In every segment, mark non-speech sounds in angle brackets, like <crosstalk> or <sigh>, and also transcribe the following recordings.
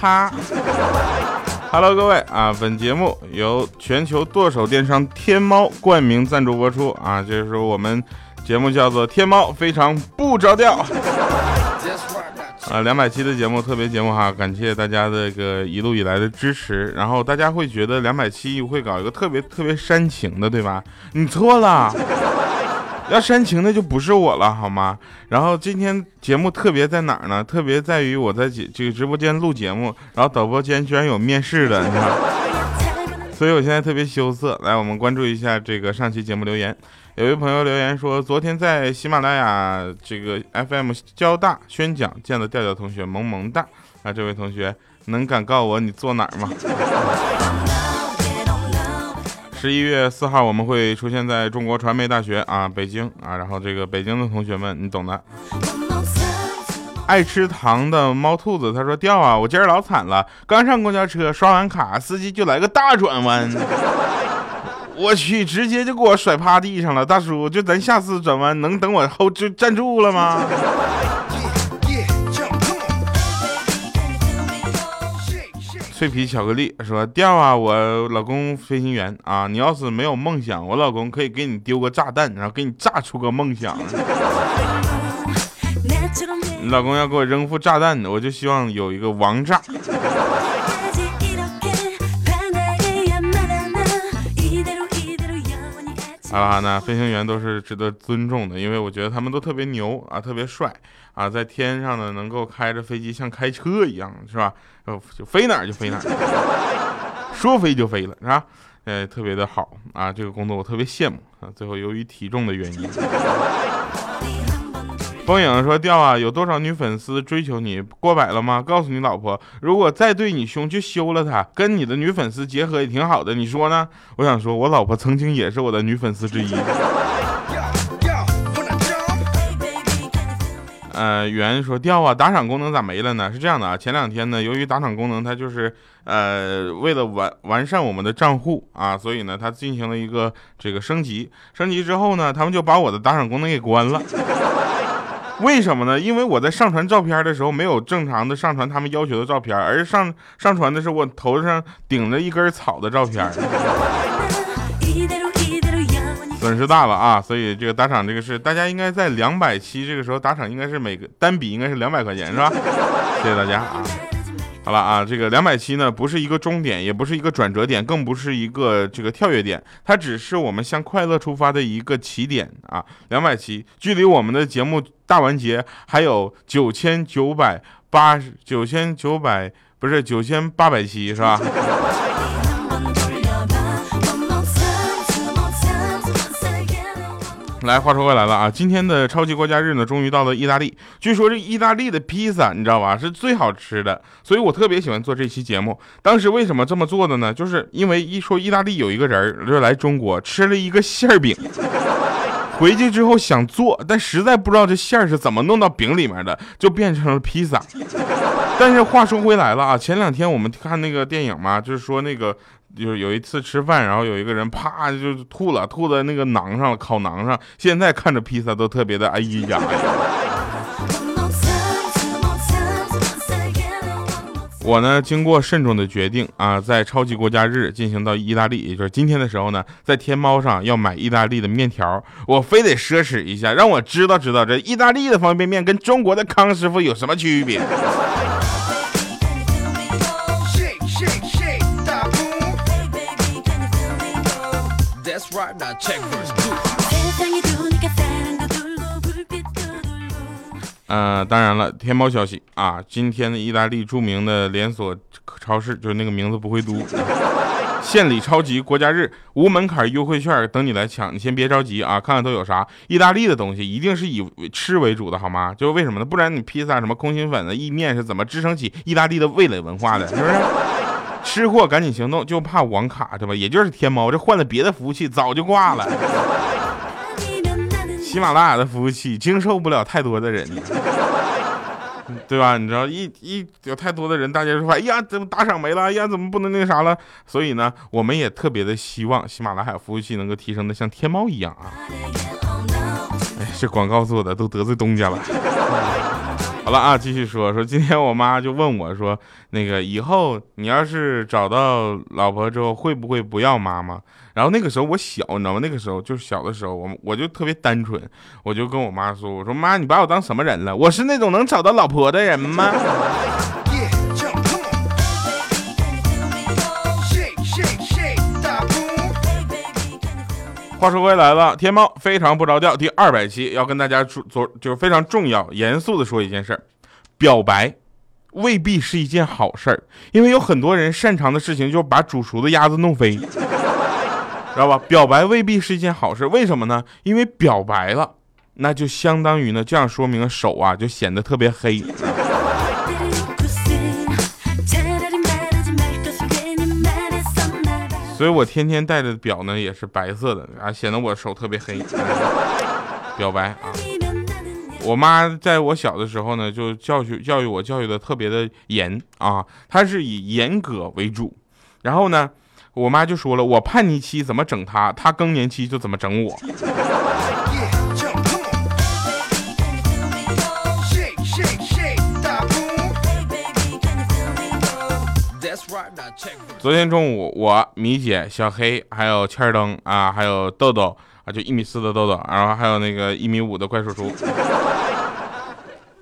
哈。Hello，各位啊，本节目由全球剁手电商天猫冠名赞助播出啊，这是我们节目叫做《天猫非常不着调》啊，两百期的节目特别节目哈，感谢大家的个一路以来的支持。然后大家会觉得两百期会搞一个特别特别煽情的，对吧？你错了。要煽情的就不是我了，好吗？然后今天节目特别在哪儿呢？特别在于我在这个直播间录节目，然后导播间居然有面试的，你看，所以我现在特别羞涩。来，我们关注一下这个上期节目留言。有位朋友留言说，昨天在喜马拉雅这个 FM 交大宣讲见了调调同学，萌萌哒啊！这位同学能敢告我你坐哪儿吗？十一月四号，我们会出现在中国传媒大学啊，北京啊，然后这个北京的同学们，你懂的。爱吃糖的猫兔子他说：“掉啊，我今儿老惨了，刚上公交车，刷完卡，司机就来个大转弯，我去，直接就给我甩趴地上了。大叔，就咱下次转弯能等我后就站住了吗？”脆皮巧克力说：“调啊，我老公飞行员啊，你要是没有梦想，我老公可以给你丢个炸弹，然后给你炸出个梦想。你 <laughs> 老公要给我扔副炸弹，我就希望有一个王炸。”好了，那飞行员都是值得尊重的，因为我觉得他们都特别牛啊，特别帅啊，在天上呢能够开着飞机像开车一样，是吧？就飞哪儿就飞哪儿，<laughs> 说飞就飞了，是吧？呃，特别的好啊，这个工作我特别羡慕啊。最后由于体重的原因。风影说：“调啊，有多少女粉丝追求你？过百了吗？告诉你老婆，如果再对你凶，就休了她。跟你的女粉丝结合也挺好的，你说呢？”我想说，我老婆曾经也是我的女粉丝之一。呃，圆说：“掉啊，打赏功能咋没了呢？是这样的啊，前两天呢，由于打赏功能它就是呃，为了完完善我们的账户啊，所以呢，它进行了一个这个升级。升级之后呢，他们就把我的打赏功能给关了。” <laughs> 为什么呢？因为我在上传照片的时候没有正常的上传他们要求的照片，而上上传的是我头上顶着一根草的照片，损失大了啊！所以这个打赏这个是大家应该在两百期这个时候打赏应该是每个单笔应该是两百块钱是吧？谢谢大家啊！好了啊，这个两百期呢，不是一个终点，也不是一个转折点，更不是一个这个跳跃点，它只是我们向快乐出发的一个起点啊。两百期距离我们的节目大完结还有九千九百八十九千九百不是九千八百期是吧？来，话说回来了啊，今天的超级国家日呢，终于到了意大利。据说这意大利的披萨，你知道吧，是最好吃的，所以我特别喜欢做这期节目。当时为什么这么做的呢？就是因为一说意大利有一个人就是来中国吃了一个馅儿饼，<laughs> 回去之后想做，但实在不知道这馅儿是怎么弄到饼里面的，就变成了披萨。但是话说回来了啊，前两天我们看那个电影嘛，就是说那个。就是有一次吃饭，然后有一个人啪就吐了，吐在那个馕上了，烤馕上。现在看着披萨都特别的哎呀！我呢，经过慎重的决定啊，在超级国家日进行到意大利，也就是今天的时候呢，在天猫上要买意大利的面条，我非得奢侈一下，让我知道知道这意大利的方便面跟中国的康师傅有什么区别。呃，当然了，天猫消息啊，今天的意大利著名的连锁超市，就是那个名字不会读，<laughs> 献礼超级国家日无门槛优惠券等你来抢，你先别着急啊，看看都有啥。意大利的东西一定是以吃为主的，好吗？就是为什么呢？不然你披萨什么空心粉的意面是怎么支撑起意大利的味蕾文化的？是不是？吃货赶紧行动，就怕网卡对吧？也就是天猫，这换了别的服务器早就挂了。<laughs> 喜马拉雅的服务器经受不了太多的人，对吧？你知道一一有太多的人，大家说哎呀，怎么打赏没了？哎呀，怎么不能那个啥了？所以呢，我们也特别的希望喜马拉雅服务器能够提升的像天猫一样啊。哎，这广告做的都得罪东家了。好了啊，继续说说，今天我妈就问我说，那个以后你要是找到老婆之后，会不会不要妈妈？然后那个时候我小，你知道吗？那个时候就是小的时候，我我就特别单纯，我就跟我妈说，我说妈，你把我当什么人了？我是那种能找到老婆的人吗？话说回来了，天猫非常不着调第二百期要跟大家说，就是非常重要、严肃的说一件事儿：表白未必是一件好事儿，因为有很多人擅长的事情就是把煮熟的鸭子弄飞，<laughs> 知道吧？表白未必是一件好事，为什么呢？因为表白了，那就相当于呢，这样说明手啊就显得特别黑。所以我天天戴的表呢也是白色的啊，显得我手特别黑。表白啊，我妈在我小的时候呢就教育教育我教育的特别的严啊，她是以严格为主。然后呢，我妈就说了，我叛逆期怎么整她，她更年期就怎么整我。昨天中午，我米姐、小黑还有千灯啊，还有豆豆啊，就一米四的豆豆，然后还有那个一米五的怪叔叔，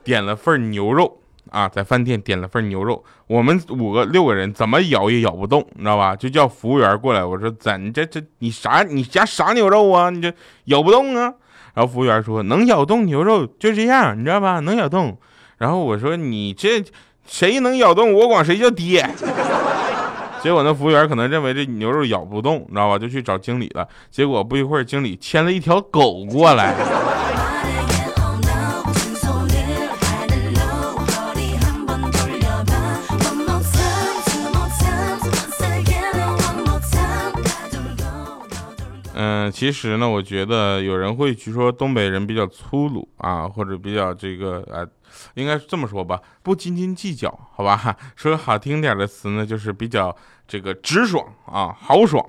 点了份牛肉啊，在饭店点了份牛肉。我们五个六个人怎么咬也咬不动，你知道吧？就叫服务员过来，我说怎这这你啥你家啥牛肉啊？你这咬不动啊？然后服务员说能咬动牛肉就这样，你知道吧？能咬动。然后我说你这。谁能咬动我管谁叫爹。结果那服务员可能认为这牛肉咬不动，你知道吧？就去找经理了。结果不一会儿，经理牵了一条狗过来。嗯，其实呢，我觉得有人会去说东北人比较粗鲁啊，或者比较这个啊。应该是这么说吧，不斤斤计较，好吧？<laughs> 说个好听点的词呢，就是比较这个直爽啊，豪爽。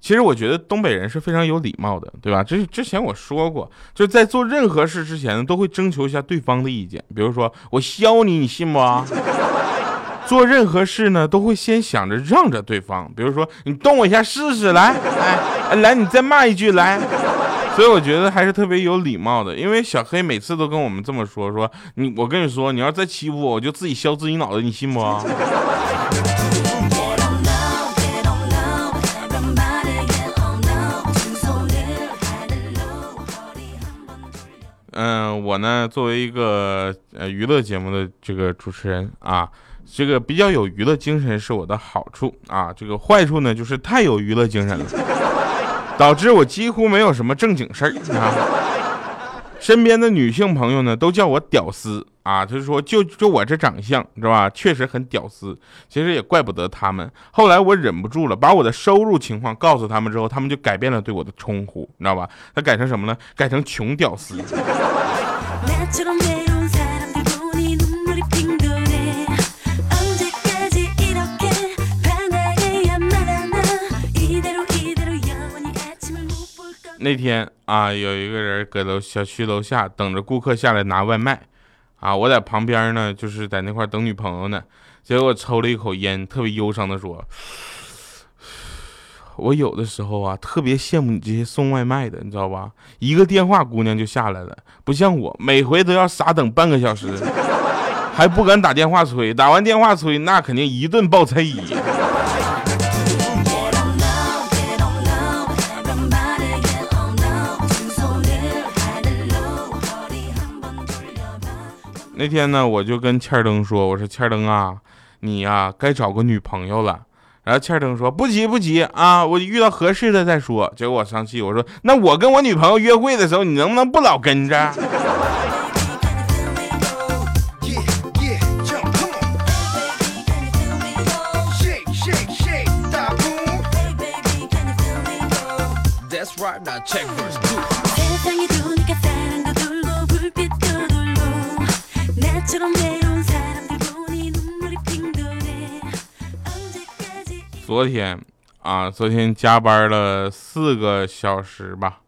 其实我觉得东北人是非常有礼貌的，对吧？这之前我说过，就是在做任何事之前呢，都会征求一下对方的意见。比如说我削你，你信不？<laughs> 做任何事呢，都会先想着让着对方。比如说你动我一下试试，来，哎，来，你再骂一句，来。所以我觉得还是特别有礼貌的，因为小黑每次都跟我们这么说：说你，我跟你说，你要再欺负我，我就自己削自己脑袋，你信不？嗯，我呢，作为一个呃娱乐节目的这个主持人啊，这个比较有娱乐精神是我的好处啊，这个坏处呢就是太有娱乐精神了。导致我几乎没有什么正经事儿 <laughs> 啊，身边的女性朋友呢都叫我屌丝啊，就是说就就我这长相知道吧，确实很屌丝。其实也怪不得他们。后来我忍不住了，把我的收入情况告诉他们之后，他们就改变了对我的称呼，你知道吧？他改成什么呢？改成穷屌丝。<laughs> 那天啊，有一个人搁楼小区楼下等着顾客下来拿外卖，啊，我在旁边呢，就是在那块等女朋友呢。结果抽了一口烟，特别忧伤的说：“我有的时候啊，特别羡慕你这些送外卖的，你知道吧？一个电话姑娘就下来了，不像我，每回都要傻等半个小时，还不敢打电话催，打完电话催，那肯定一顿暴催。”那天呢，我就跟欠灯说：“我说欠灯啊，你呀该找个女朋友了。”然后欠灯说：“不急不急啊，我遇到合适的再说。”结果我生气，我说：“那我跟我女朋友约会的时候，你能不能不老跟着？”昨天啊，昨天加班了四个小时吧，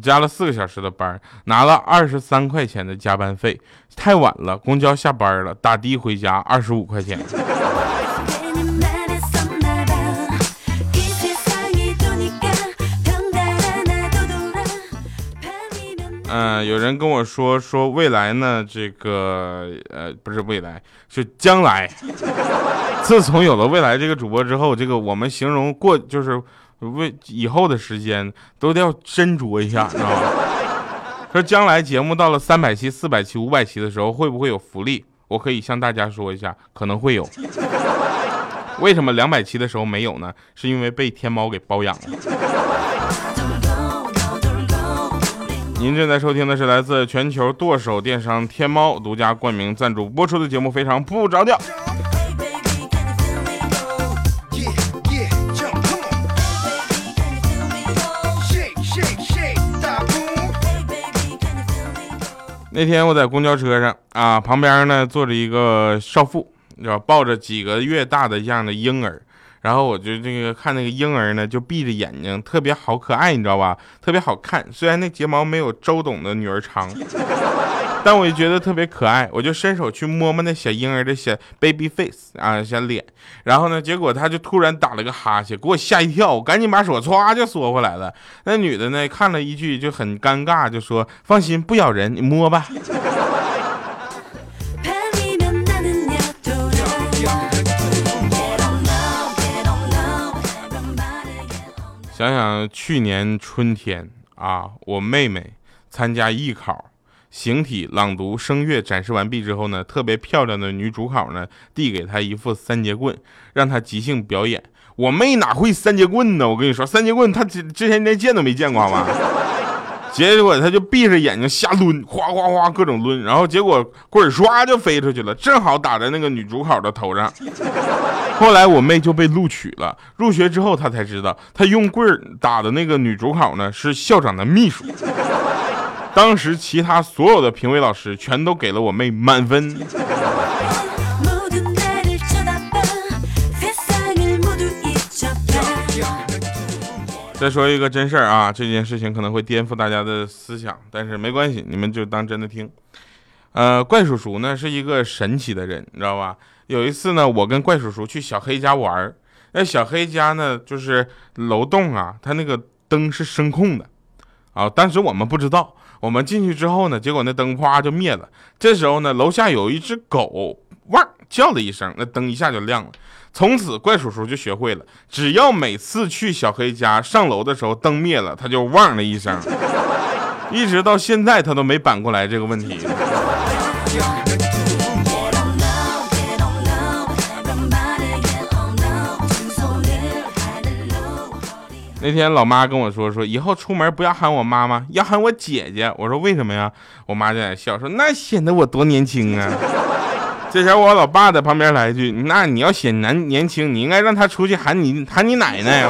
加了四个小时的班，拿了二十三块钱的加班费。太晚了，公交下班了，打的回家二十五块钱。有人跟我说说未来呢，这个呃不是未来，是将来。<laughs> 自从有了未来这个主播之后，这个我们形容过就是为以后的时间都得要斟酌一下，知道吧？<laughs> 说将来节目到了三百期、四百期、五百期的时候，会不会有福利？我可以向大家说一下，可能会有。<laughs> 为什么两百期的时候没有呢？是因为被天猫给包养了。您正在收听的是来自全球剁手电商天猫独家冠名赞助播出的节目，非常不着调。那天我在公交车上啊，旁边呢坐着一个少妇，知道抱着几个月大的这样的婴儿。然后我就这个看那个婴儿呢，就闭着眼睛，特别好可爱，你知道吧？特别好看。虽然那睫毛没有周董的女儿长，<laughs> 但我就觉得特别可爱。我就伸手去摸摸那小婴儿的小 baby face 啊，小脸。然后呢，结果他就突然打了个哈欠，给我吓一跳。我赶紧把手歘就缩回来了。那女的呢，看了一句就很尴尬，就说：“放心，不咬人，你摸吧。”想想去年春天啊，我妹妹参加艺考，形体朗读声乐展示完毕之后呢，特别漂亮的女主考呢递给她一副三节棍，让她即兴表演。我妹哪会三节棍呢？我跟你说，三节棍她之之前连见都没见过吗？结果他就闭着眼睛瞎抡，哗哗哗各种抡，然后结果棍儿唰就飞出去了，正好打在那个女主考的头上。后来我妹就被录取了，入学之后她才知道，她用棍儿打的那个女主考呢是校长的秘书。当时其他所有的评委老师全都给了我妹满分。再说一个真事儿啊，这件事情可能会颠覆大家的思想，但是没关系，你们就当真的听。呃，怪叔叔呢是一个神奇的人，你知道吧？有一次呢，我跟怪叔叔去小黑家玩儿，那小黑家呢就是楼栋啊，他那个灯是声控的啊，当时我们不知道，我们进去之后呢，结果那灯啪就灭了。这时候呢，楼下有一只狗汪叫了一声，那灯一下就亮了。从此，怪叔叔就学会了，只要每次去小黑家上楼的时候灯灭了，他就汪了一声，<laughs> 一直到现在他都没扳过来这个问题。那天老妈跟我说，说以后出门不要喊我妈妈，要喊我姐姐。我说为什么呀？我妈在那笑说，那显得我多年轻啊。这时候我老爸在旁边来一句：“那你要显男年轻，你应该让他出去喊你喊你奶奶。”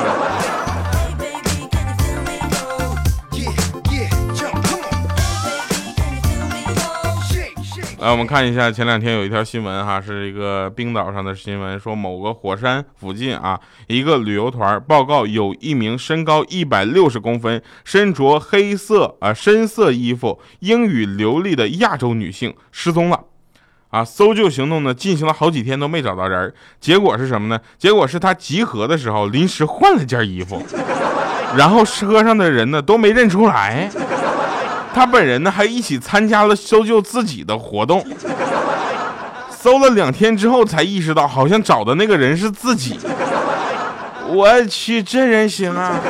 来，我们看一下前两天有一条新闻哈，是一个冰岛上的新闻，说某个火山附近啊，一个旅游团报告有一名身高一百六十公分、身着黑色啊深色衣服、英语流利的亚洲女性失踪了。啊，搜救行动呢进行了好几天都没找到人结果是什么呢？结果是他集合的时候临时换了件衣服，然后车上的人呢都没认出来，他本人呢还一起参加了搜救自己的活动，搜了两天之后才意识到好像找的那个人是自己，我去，这人行啊！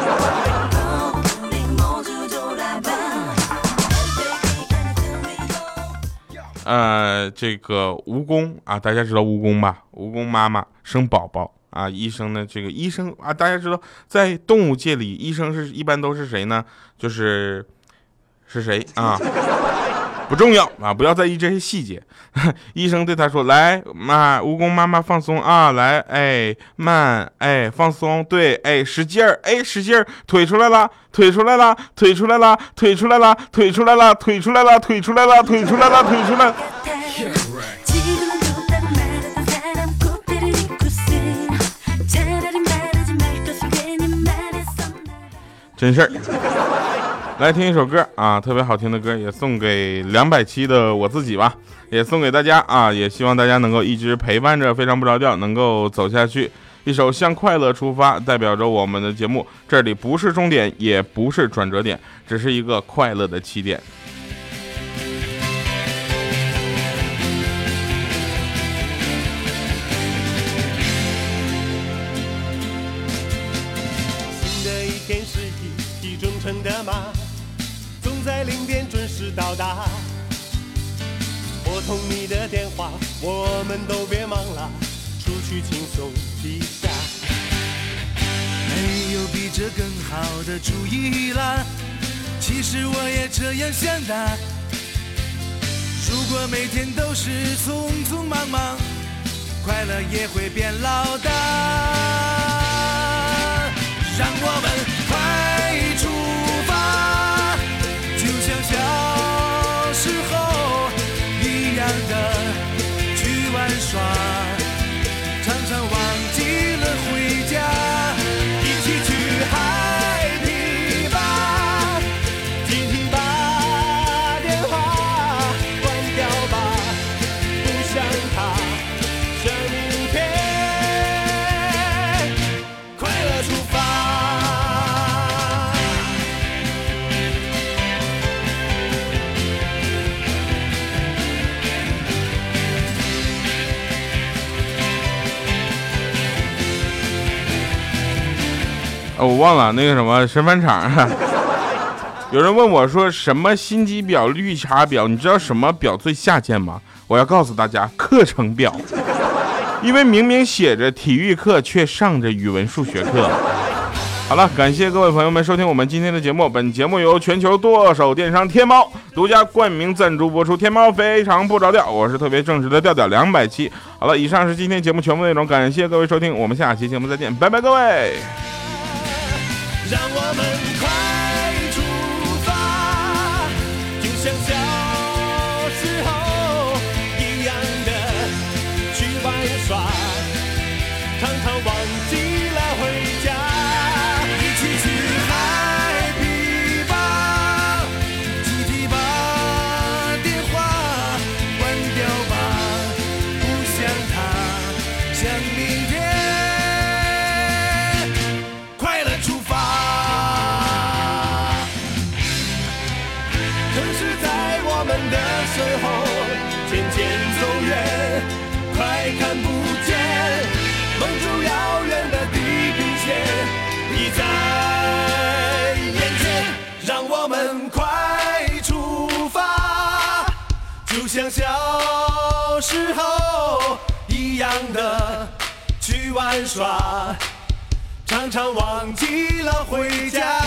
呃，这个蜈蚣啊，大家知道蜈蚣吧？蜈蚣妈妈生宝宝啊，医生呢，这个医生啊，大家知道，在动物界里，医生是一般都是谁呢？就是是谁啊？不重要啊，不要在意这些细节。<laughs> 医生对他说：“来，妈，蜈蚣妈妈放松啊，来，哎，慢，哎，放松，对，哎，使劲儿，哎，使劲儿，腿出来了，腿出来了，腿出来了，腿出来了，腿出来了，腿出来了，腿出来了，腿出来了，腿出来。”真事儿。来听一首歌啊，特别好听的歌，也送给两百期的我自己吧，也送给大家啊，也希望大家能够一直陪伴着，非常不着调，能够走下去。一首向快乐出发，代表着我们的节目，这里不是终点，也不是转折点，只是一个快乐的起点。在零点准时到达。拨通你的电话，我们都别忙了，出去轻松一下。没有比这更好的主意了，其实我也这样想的。如果每天都是匆匆忙忙，快乐也会变老的。让我们快忘了那个什么神返场。<laughs> 有人问我说什么心机表、绿茶表？你知道什么表最下贱吗？我要告诉大家，课程表。因为明明写着体育课，却上着语文、数学课。好了，感谢各位朋友们收听我们今天的节目。本节目由全球剁手电商天猫独家冠名赞助播出。天猫非常不着调，我是特别正直的调调两百期。好了，以上是今天节目全部内容，感谢各位收听，我们下期节目再见，拜拜，各位。让我们快出发，就像小时候一样的去玩耍，常常忘记我们快出发，就像小时候一样的去玩耍。常常忘记了回家，